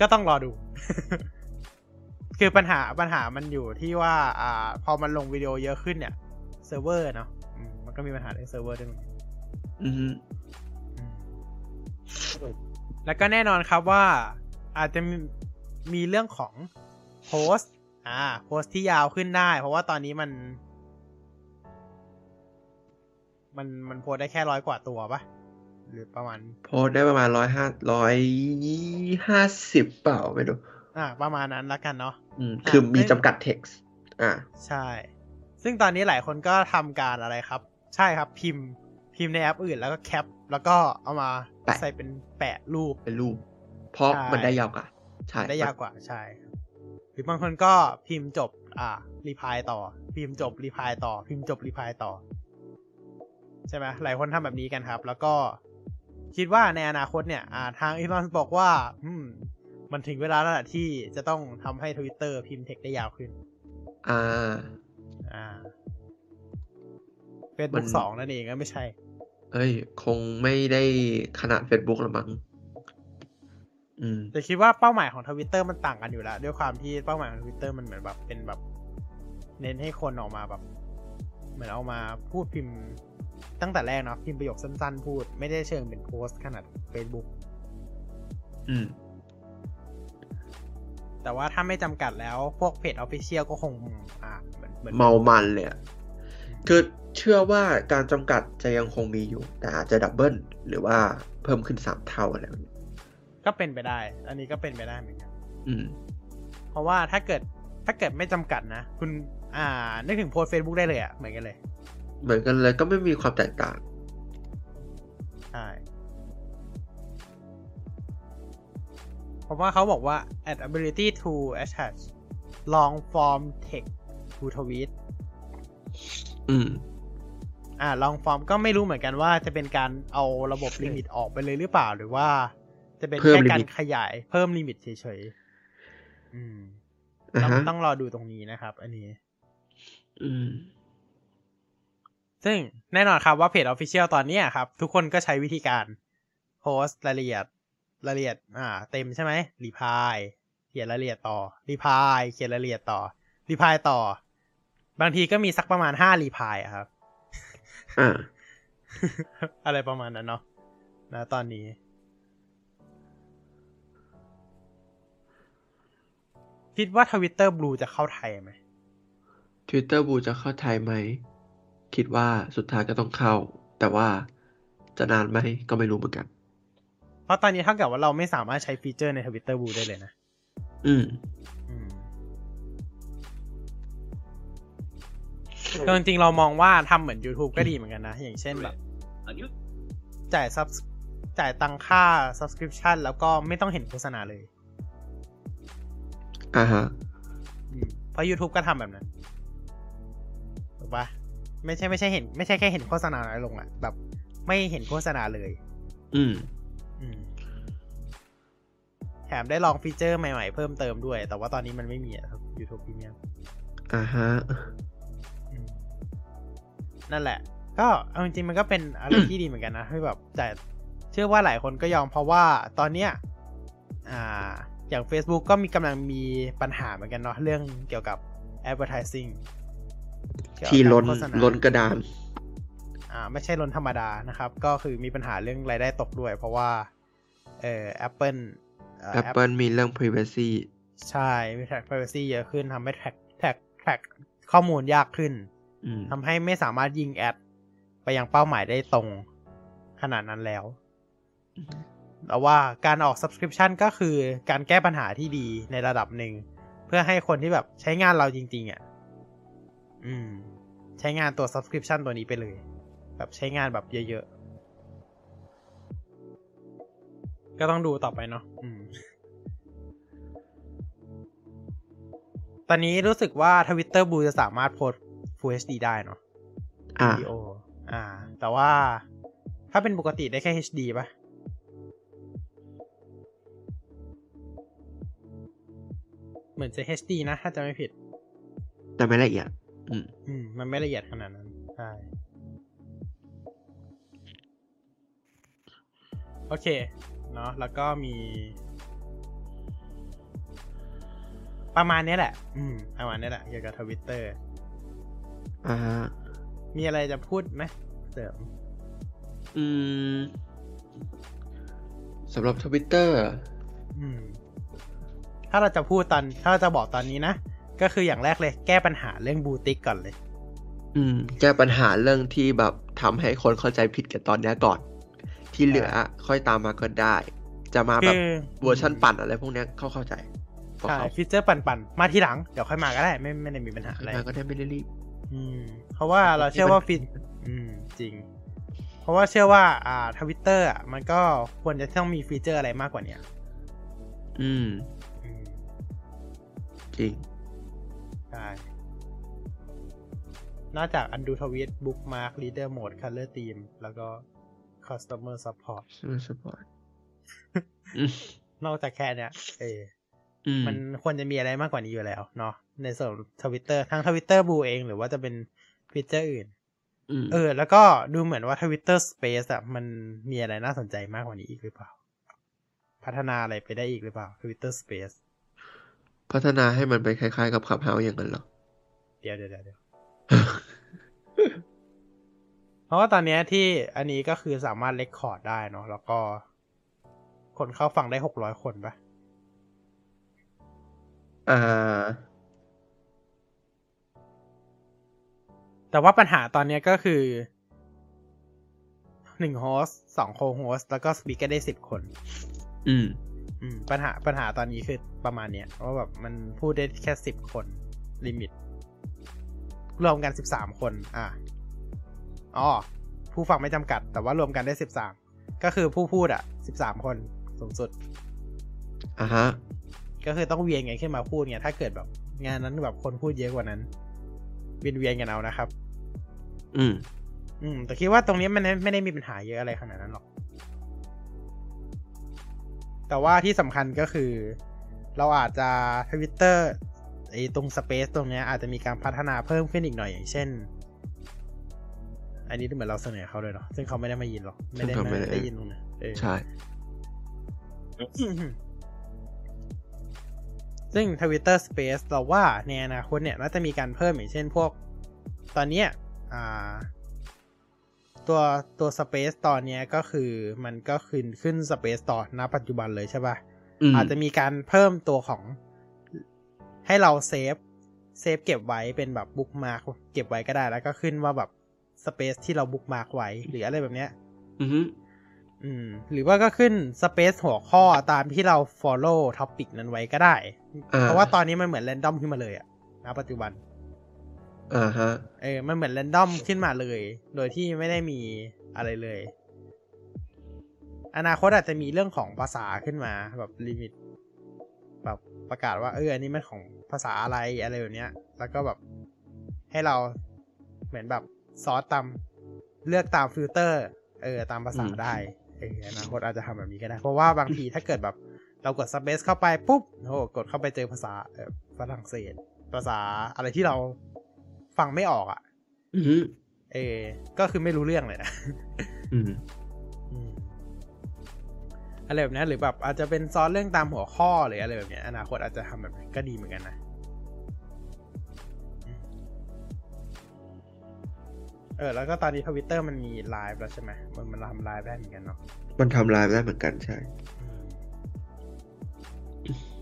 ก็ต้องรอดู คือปัญหาปัญหามันอยู่ที่ว่า อ่า พอมันลงวิดีโอเยอะขึ้นเนี่ยเซิร์ฟเวอร์เนาะอืมมันก็มีปัญหาเรื่องเซิร์ฟเวอร์ด้วยเหมือนกันอืมอืมแล้วก็แน่นอนครับว่า อาจจะมีมีเรื่องของโพสต์อ่าโพสต์ที่ยาวขึ้นได้ เพราะว่าตอนนี้มัน มันมันโพสต์ได้แค่ร้อยกว่าตัวปะหรือประมาณ โพสต์ได้ประมาณร้อยห้าร้อยห้าสิบเปล่าไม่รู้อ่า ประมาณนั้นละกันเนาะอืม คือมีซึ่งจำกัด text อ่าใช่ ซึ่งตอนนี้หลายคนก็ทำการอะไรครับ ใช่ครับพิมพ์พิมพ์ในแอปอื่นแล้วก็แคป แล้วก็เอามาแปะใส่เป็นแปะรูปเป็นรูป เพราะใช่มันได้ยาวกว่า ใช่ได้ยาวกว่าใช่ครับหรือบางคนก็พิมพ์จบ อ่ารีพายต่อ พิมพ์จบรีพายต่อ พิมพ์จบรีพายต่อ ใช่ไหมหลายคนทำแบบนี้กันครับ แล้วก็คิดว่าในอนาคตเนี่ย อ่า ทางอีลอนบอกว่า อืม มันถึงเวลาแล้วล่ะที่จะต้องทำให้ทวิตเตอร์พิมพ์เทคได้ยาวขึ้น อ่า อ่ามันเฟซมับุ๊กสองนั่นเองก็ไม่ใช่ เอ้ย คงไม่ได้ขนาด Facebook หรอกมั้งอืมแต่คิดว่าเป้าหมายของทวิตเตอร์มันต่างกันอยู่แล้ว ด้วยความที่เป้าหมายของทวิตเตอร์มันเหมือนแบบเป็นแบบ เน้นให้คนออกมาแบบ เหมือนเอามาพูดพิมพ์ตั้งแต่แรกเนาะพิมพ์ประโยคสั้นๆ พูด ไม่ได้เชิงเป็นโพสต์ขนาด Facebook อืม แต่ว่าถ้าไม่จำกัดแล้วพวกเพจ official ก็คงอ่าเหมือนเหมือนเมามันเลยอะคือเชื่อว่าการจำกัดจะยังคงมีอยู่ แต่อาจจะดับเบิลหรือว่าเพิ่มขึ้นสามเท่าอะไรแบบนี้ก็เป็นไปได้ อันนี้ก็เป็นไปได้เหมือนกันอืม เพราะว่าถ้าเกิดถ้าเกิดไม่จำกัดนะ คุณ อ่า นึกถึงโพสเฟซบุ๊กได้เลยอะเหมือนกันเลย เหมือนกันเลยก็ไม่มีความแตกต่าง เพราะว่าเขาบอกว่า add ability to attach long form text to tweet อืม อ่า long form ก็ไม่รู้เหมือนกันว่าจะเป็นการเอาระบบ limit ออกไปเลยหรือเปล่าหรือว่า จะเป็นเพิ่มแค่การ limit ขยายเพิ่ม limit เฉยๆ อืมอ่าต้องฮะต้องรอดูตรงนี้นะครับ อันนี้ อืม ซึ่งแน่นอนครับว่าเพจ Official ตอนเนี้ยครับ ทุกคนก็ใช้วิธีการโพสต์รายละเอียด รายละเอียดอ่าเต็มใช่ไหม reply เขียนรายละเอียดต่อ reply เขียนรายละเอียดต่อ reply ต่อ บางทีก็มีสักประมาณห้า reply อะครับอ่าอะไรประมาณนั้นเนาะนะตอนนี้ คิดว่า Twitter Blue จะเข้าไทยไหม Twitter บูจะเข้าไทยไหม คิดว่าสุดท้ายก็ต้องเข้า แต่ว่าจะนานไหมก็ไม่รู้เหมือนกันเพ ราะตอนนี้เท่ากับว่าเราไม่สามารถใช้ฟีเจอร์ในทวิตเตอร์บลูได้เลยนะ อืมอืมคือจริงๆเรามองว่าทำเหมือน YouTube ก็ดีเหมือนกันนะ อย่างเช่นแบบจ่ายซับจ่ายตังค่า subscription แล้วก็ไม่ต้องเห็นโฆษณาเลย อ่าฮะอืมเพราะ YouTube ก็ทำแบบนั้น ถูกปะไม่ใช่ไม่ใช่เห็น ไม่ใช่แค่เห็นโฆษณาน้อยลงอะแบบ ไม่เห็นโฆษณาเลย อืมอืม แถมได้ลองฟีเจอร์ใหม่ๆ เพิ่มเติมด้วย แต่ว่าตอนนี้มันไม่มีอะครับ YouTube Premium อ่าฮะอืมนั่นแหละ ก็เอาจริงๆมันก็เป็นอะไรที่ดีเหมือนกันนะที่แบบแต่เชื่อว่าหลายคนก็ยอมเพราะว่าตอนเนี้ยอ่า อย่าง Facebook ก็มีกำลังมีปัญหาเหมือนกันเนาะเรื่องเกี่ยวกับ advertising เกี่ยวกับที่ล้นการโฆษณาล้นกระดาน อ่าไม่ใช่ล้นธรรมดานะครับ ก็คือมีปัญหาเรื่องรายได้ตกด้วย เพราะว่าเอ่อ Apple เอ่อ Apple มีเรื่อง privacy ใช่มีแท็ก privacy เยอะขึ้นทำให้แท็กแท็กแท็กข้อมูลยากขึ้นอืมทำให้ไม่สามารถยิงแอด ไปยังเป้าหมายได้ตรงขนาดนั้นแล้วแล้วว่าการออก subscription ก็คือการแก้ปัญหาที่ดีในระดับหนึ่ง เพื่อให้คนที่แบบใช้งานเราจริง ๆอะ อืม ใช้งานตัว subscription ตัวนี้ไปเลย แบบใช้งานแบบเยอะๆ ก็ต้องดูต่อไปเนาะอืมตอนนี้รู้สึกว่าทวิตเตอร์บูจะสามารถโพส Full HD ได้เนาะอ่าวิดีโอ อ่า แต่ว่าถ้าเป็นปกติได้แค่ HD ป่ะเหมือนจะ HD นะ ถ้าจะไม่ผิด แต่ไม่ละเอียด อืม อืม มันไม่ละเอียดขนาดนั้น ใช่ โอเค เนาะแล้วก็มี ประมาณนี้แหละ อืมประมาณนี้แหละ เกี่ยวกับทวิตเตอร์อ่าฮะมีอะไรจะพูดไหมเสริมอืมสำหรับทวิตเตอร์อืม ถ้าเราจะพูดตอน ถ้าเราจะบอกตอนนี้นะ ก็คืออย่างแรกเลย แก้ปัญหาเรื่องบูติกก่อนเลย อืม แก้ปัญหาเรื่องที่แบบทำให้คนเข้าใจผิดกันตอนเนี้ยก่อน ที่เหลือค่อยตามมาก็ได้ จะมาแบบคือเวอร์ชันปั่นอะไรพวกเนี้ยเข้าเข้าใจพอใช่เขา feature ปั่นๆ มาทีหลัง เดี๋ยวค่อยมาก็ได้ ไม่ไม่ได้มีปัญหาอะไรมาก็ได้ไม่ได้รีบอืมเพราะว่าเราเชื่อว่า fea อืมจริง เพราะว่าเชื่อว่า อ่าทวิตเตอร์อะมันก็ควรจะต้องมี feature อะไรมากกว่าเนี้ยอืมอืมจริงใช่นอกจาก undo tweet bookmark reader mode color themeแล้วก็ customer support ใช่ไหม supportอืมนอกจากแค่เนี้ยเอออืมมันควรจะมีอะไรมากกว่านี้อยู่แล้วเนาะในส่วนทวิตเตอร์ทั้ง Twitter Blue เองหรือว่าจะเป็น feature อื่นอืมเออ แล้วก็ดูเหมือนว่า Twitter Space อะมันมีอะไรน่าสนใจมากกว่านี้อีกหรือเปล่า พัฒนาอะไรไปได้อีกหรือเปล่า Twitter Spaceพัฒนาให้มันไปคล้ายๆกับ Clubhouse อย่างนั้นเหรอ เดี๋ยวเดี๋ยวเดี๋ยวเดี๋ยวเพ ราะว่าตอนเนี้ยที่อันนี้ก็คือสามารถ record ได้เนาะแล้วก็ คนเข้าฟังได้หกร้อยคนปะอ่า แต่ว่าปัญหาตอนเนี้ยก็คือหนึ่ง host สอง co-host แล้วก็ speaker ได้สิบคน อืม อืม ปัญหาปัญหาตอนนี้คือประมาณเนี้ยว่าแบบมันพูดได้แค่สิบคน ลิมิต รวมกันสิบสามคน อะ อ๋อผู้ฟังไม่จำกัด แต่ว่ารวมกันได้สิบสามก็คือผู้พูดอะสิบสามคนสูงสุดอ่าฮะ ก็คือต้องเวียนกันขึ้นมาพูดไงถ้าเกิดแบบ งานนั้นแบบคนพูดเยอะกว่านั้นเวียนเวียนกันเอานะครับ อืม อืม แต่คิดว่าตรงนี้มันไม่ไม่ได้มีปัญหาเยอะอะไรขนาดนั้นหรอก แต่ว่าที่สำคัญก็คือ เราอาจจะทวิตเตอร์ไอ้ตรงสเปซตรงเนี้ยอาจจะมีการพัฒนาเพิ่มขึ้นอีกหน่อยอย่างเช่น อันนี้ดูเหมือนเราเสนอเขาเลยเนาะซึ่งเขาไม่ได้มายินหรอก ไม่ได้ซึ่งเขาไม่ไม่ได้ได้ยินตรงนั้นเออใช่ซึ่ง Twitter Space เราว่าในอนาคตเนี่ยน่าจะมีการเพิ่มอย่างเช่นพวก ตอนเนี้ยอ่าตัวตัว Space ตอนเนี้ยก็คือมันก็ขึ้นขึ้น Space ต่อณปัจจุบันเลยใช่ปะอืมอาจจะมีการเพิ่มตัวของให้เราเซฟเซฟเก็บไว้เป็นแบบ bookmark เก็บไว้ก็ได้แล้วก็ขึ้นว่าแบบ Space ที่เรา bookmark ไว้หรืออะไรแบบเนี้ย อือฮึอืม หรือว่าก็ขึ้น Space หัวข้อตามที่เรา follow topic นั้นไว้ก็ได้อ่เพราะว่าตอนนี้มันเหมือน random ขึ้นมาเลยอะณปัจจุบันอ่าฮะ เออ มันเหมือน random ขึ้นมาเลย โดยที่ไม่ได้มีอะไรเลย อนาคตอาจจะมีเรื่องของภาษาขึ้นมาแบบ limit แบบประกาศว่าเอออันนี้มันของภาษาอะไรอะไรแบบเนี้ย แล้วก็แบบให้เราเหมือนแบบ sort ตามเลือกตามฟิลเตอร์ เออ ตามภาษาอืมได้เอออนาคตอาจจะทำแบบนี้ก็ได้ เพราะว่าบางทีถ้าเกิดแบบ เรากด space เข้าไปปุ๊บโอ้โหกดเข้าไปเจอภาษาเอ่อฝรั่งเศส ภาษาอะไรที่เราฟังไม่ออกอะอือฮึเออ ก็คือไม่รู้เรื่องเลยนะอืมอืมอะไรแบบนี้หรือแบบอาจจะเป็นซอสเรื่องตามหัวข้อหรืออะไรแบบเนี้ยอนาคตอาจจะทำแบบนี้ก็ดีเหมือนกันนะ ออแล้วก็ตอนนี้ทวิตเตอร์มันมีไลฟ์แล้วใช่ไหมมันมันทำไลฟ์ได้เหมือนกันเนาะมันทำลายได้เหมือนกันใช่อืม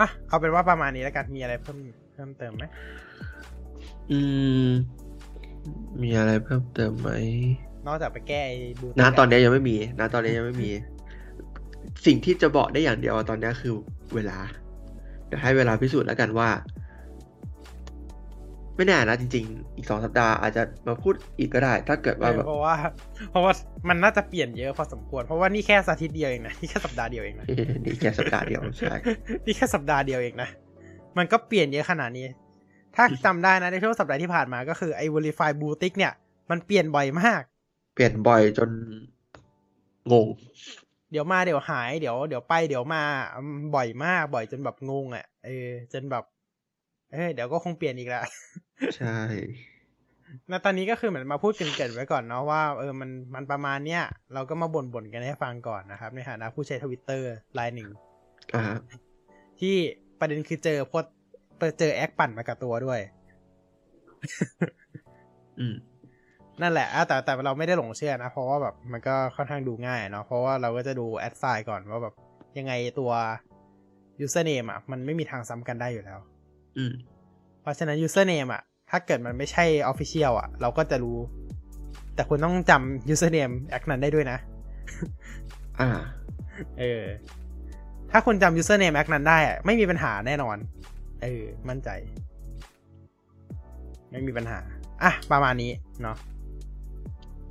อะ เอาเป็นว่าประมาณนี้แล้วกันมีอะไรเพิ่มเพิ่มเติมไหมอืม มีอะไรเพิ่มเติมไหมนอกจากไปแก้ไอ้บูณตอนนี้ยังไม่มีณตอนนี้ยังไม่มี สิ่งที่จะบอกได้อย่างเดียวตอนนี้คือเวลาเดี๋ยวให้เวลาพิสูจน์แล้วกันว่า ไม่แน่นะจริง ๆ อีกสองสัปดาห์อาจจะมาพูดอีกก็ได้ ถ้าเกิดเอว่าอแบบเพราะว่า เพราะว่ามันน่าจะเปลี่ยนเยอะพอสมควร เพราะว่านี่แค่สัปดาห์เดียวเองนะนี่แค่สัปดาห์เดียวเองนะนี่แค่สัปดาห์เดียวใช่นี่แค่สัปดาห์เดียวเองนะมันก็เปลี่ยนเยอะขนาดนี้ ถ้าจำได้นะในช่วงสัปดาห์ที่ผ่านมาก็คือไอ้ Verify Blue Tick เนี่ย มันเปลี่ยนบ่อยมาก เปลี่ยนบ่อยจนงง เดี๋ยวมาเดี๋ยวหายเดี๋ยวเดี๋ยวไปเดี๋ยวมาอืมบ่อยมากบ่อยจนแบบงงอะเออจนแบบ เอ้ยเดี๋ยวก็คงเปลี่ยนอีกแล้วใช่ณตอนนี้ก็คือเหมือนมาพูดเกรินๆไว้ก่อนเนาะว่าเออมันมันประมาณเนี้ยเราก็มาบ่นๆกันให้ฟังก่อนนะครับ ในฐานะผู้ใช้ทวิตเตอร์รายหนึ่งอ่าที่ประเด็นคือเจอโพสต์เจอแอคปั่นมากับตัวด้วย อืมนั่นแหละอะแต่แต่เราไม่ได้หลงเชื่อนะ เพราะว่าแบบมันก็ค่อนข้างดูง่ายเนาะ เพราะว่าเราก็จะดูแอดไซน์ก่อนว่าแบบยังไงตัว username อะ มันไม่มีทางซ้ำกันได้อยู่แล้วอืม เพราะฉะนั้น username อะถ้าเกิดมันไม่ใช่ official อะเราก็จะรู้ แต่คุณต้องจำ username แอคนั้นได้ด้วยนะ อ่า เออ ถ้าคุณจำ username แอคนั้นได้อะไม่มีปัญหาแน่นอน เออ มั่นใจ ไม่มีปัญหา อะ ประมาณนี้เนาะ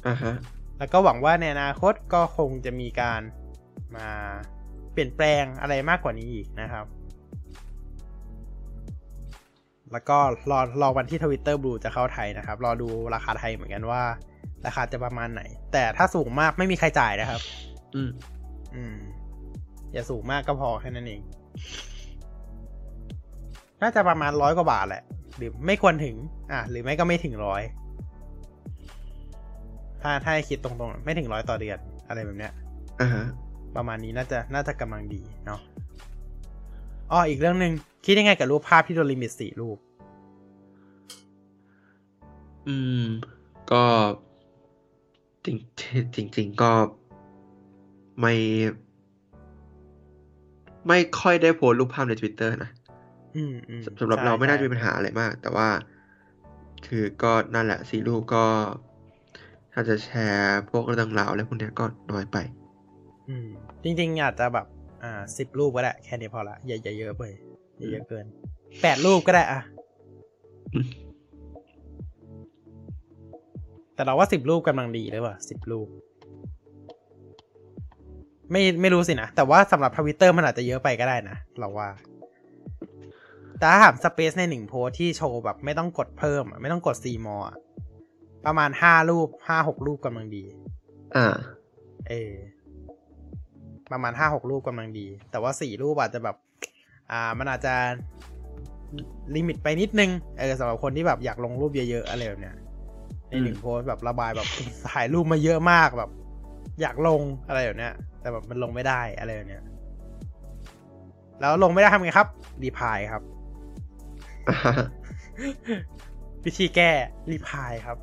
อ่าฮะ แล้วก็หวังว่าในอนาคตก็คงจะมีการมาเปลี่ยนแปลงอะไรมากกว่านี้อีกนะครับ แล้วก็รอรอวันที่ทวิตเตอร์บลูจะเข้าไทยนะครับ รอดูราคาไทยเหมือนกันว่า ราคาจะประมาณไหน แต่ถ้าสูงมากไม่มีใครจ่ายนะครับ อืม อืม อย่าสูงมากก็พอแค่นั้นเอง น่าจะประมาณร้อยกว่าบาทแหละ หรือไม่ควรถึง อะ หรือไม่ก็ไม่ถึงร้อยถ้าถ้าให้คิดตรงๆ ไม่ถึงร้อยต่อเดือน อะไรแบบเนี้ย อ่าฮะประมาณนี้น่าจะน่าจะกำลังดีเนาะ อ้ออีกเรื่องหนึ่งคิดยังไงกับรูปภาพที่โดนลิมิตสี่รูป อืม ก็จริงจริงจริงๆก็ไม่ ไม่ค่อยได้โพสต์รูปภาพใน Twitter นะอืมอืมสำหรับใช่เราไม่น่าจะใช่มีปัญหาอะไรมาก แต่ว่าคือก็นั่นแหละสีรูปก็ ถ้าจะแชร์พวกเรื่องราวอะไรพวกเนี้ยก็น้อยไป อืม จริง ๆ อาจจะแบบ อ่าสิบรูปก็ได้แค่นี้พอละอย่าอย่าเยอะไปอย่าเยอะเกินแปดรูปก็ได้อะอืมแต่เราว่าสิบรูปกำลังดีหรือเปล่าสิบรูป ไม่ไม่รู้สินะ แต่ว่าสำหรับทวิตเตอร์มันอาจจะเยอะไปก็ได้นะ เราว่า แต่ถ้าถามสเปซในหนึ่งโพสต์ที่โชว์แบบไม่ต้องกดเพิ่มอะไม่ต้องกดซีมออะประมาณห้ารูปห้าหกรูปกำลังดี อ่า เออ ประมาณห้าหกรูปกำลังดี แต่ว่าสี่รูปอาจจะแบบ อ่ามันอาจจะลิมิตไปนิดนึงเออสำหรับคนที่แบบอยากลงรูปเยอะๆอะไรแบบเนี้ยในหนึ่งโพสต์แบบระบายแบบถ่ายรูปมาเยอะมากแบบ อยากลงอะไรแบบเนี้ย แต่แบบมันลงไม่ได้อะไรแบบเนี้ยแล้วลงไม่ได้ทำไงครับรีพายครับอ่าฮะวิธีแก้รีพายครับ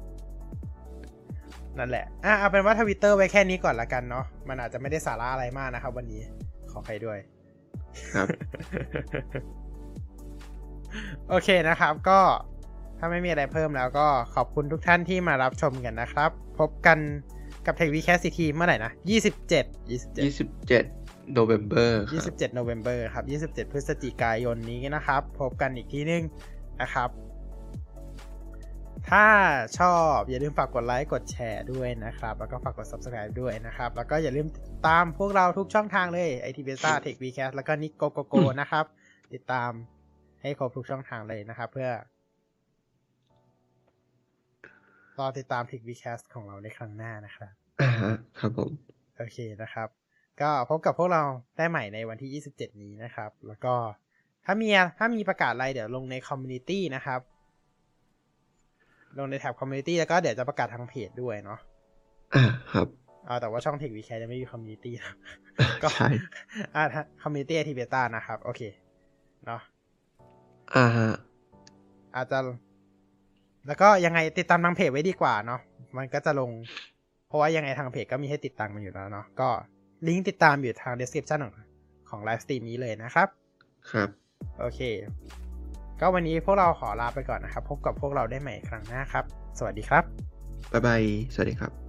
นั่นแหละ อะเอาเป็นว่าทวิตเตอร์ไว้แค่นี้ก่อนละกันเนาะ มันอาจจะไม่ได้สาระอะไรมากนะครับ วันนี้ ขอใครด้วย ครับ โอเคนะครับ ก็ถ้าไม่มีอะไรเพิ่มแล้วก็ขอบคุณทุกท่านที่มารับชมกันนะครับ พบกันกับ Tech v c a s t ทีเมื่อไหร่นะ27ยี่27สิบเจ็ดโนเวมเบอร์ครับ27 November ครับ27พฤศจิกายนนี้นะครับ พบกันอีกทีนึงนะครับ ถ้าชอบอย่าลืมฝากกดไลค์กดแชร์ด้วยนะครับ แล้วก็ฝากกด subscribe ด้วยนะครับ แล้วก็อย่าลืมติดตามพวกเราทุกช่องทางเลย IT Beta Tech Vcast แล้วก็ Nick Go Go Go นะครับ ติดตามให้ครบทุกช่องทางเลยนะครับ เพื่อรอติดตาม TechWeCast ของเราในครั้งหน้านะครับอ่าฮะครับผม โอเคนะครับ ก็พบกับพวกเราได้ใหม่ในวันที่ 27 นี้นะครับ แล้วก็ถ้ามีถ้ามีประกาศอะไรเดี๋ยวลงใน community นะครับ ลงใน tab community แล้วก็เดี๋ยวจะประกาศทางเพจด้วยเนาะอ่าครับอ่าแต่ว่าช่อง TechWeCast จะไม่มี community ก็ใช่อ่า community ทีเบต้านะครับ โอเคเนาะอ่าฮะอาจจะ แล้วก็ยังไงติดตามทางเพจไว้ดีกว่าเนาะมันก็จะลง เพราะว่ายังไงทางเพจก็มีให้ติดตามมันอยู่แล้วเนาะก็ลิงก์ติดตามอยู่ทาง description ของของไลฟ์สตรีมนี้เลยนะครับ ครับ โอเค ก็วันนี้พวกเราขอลาไปก่อนนะครับ พบกับพวกเราได้ใหม่ครั้งหน้าครับ สวัสดีครับ บ๊ายบาย สวัสดีครับ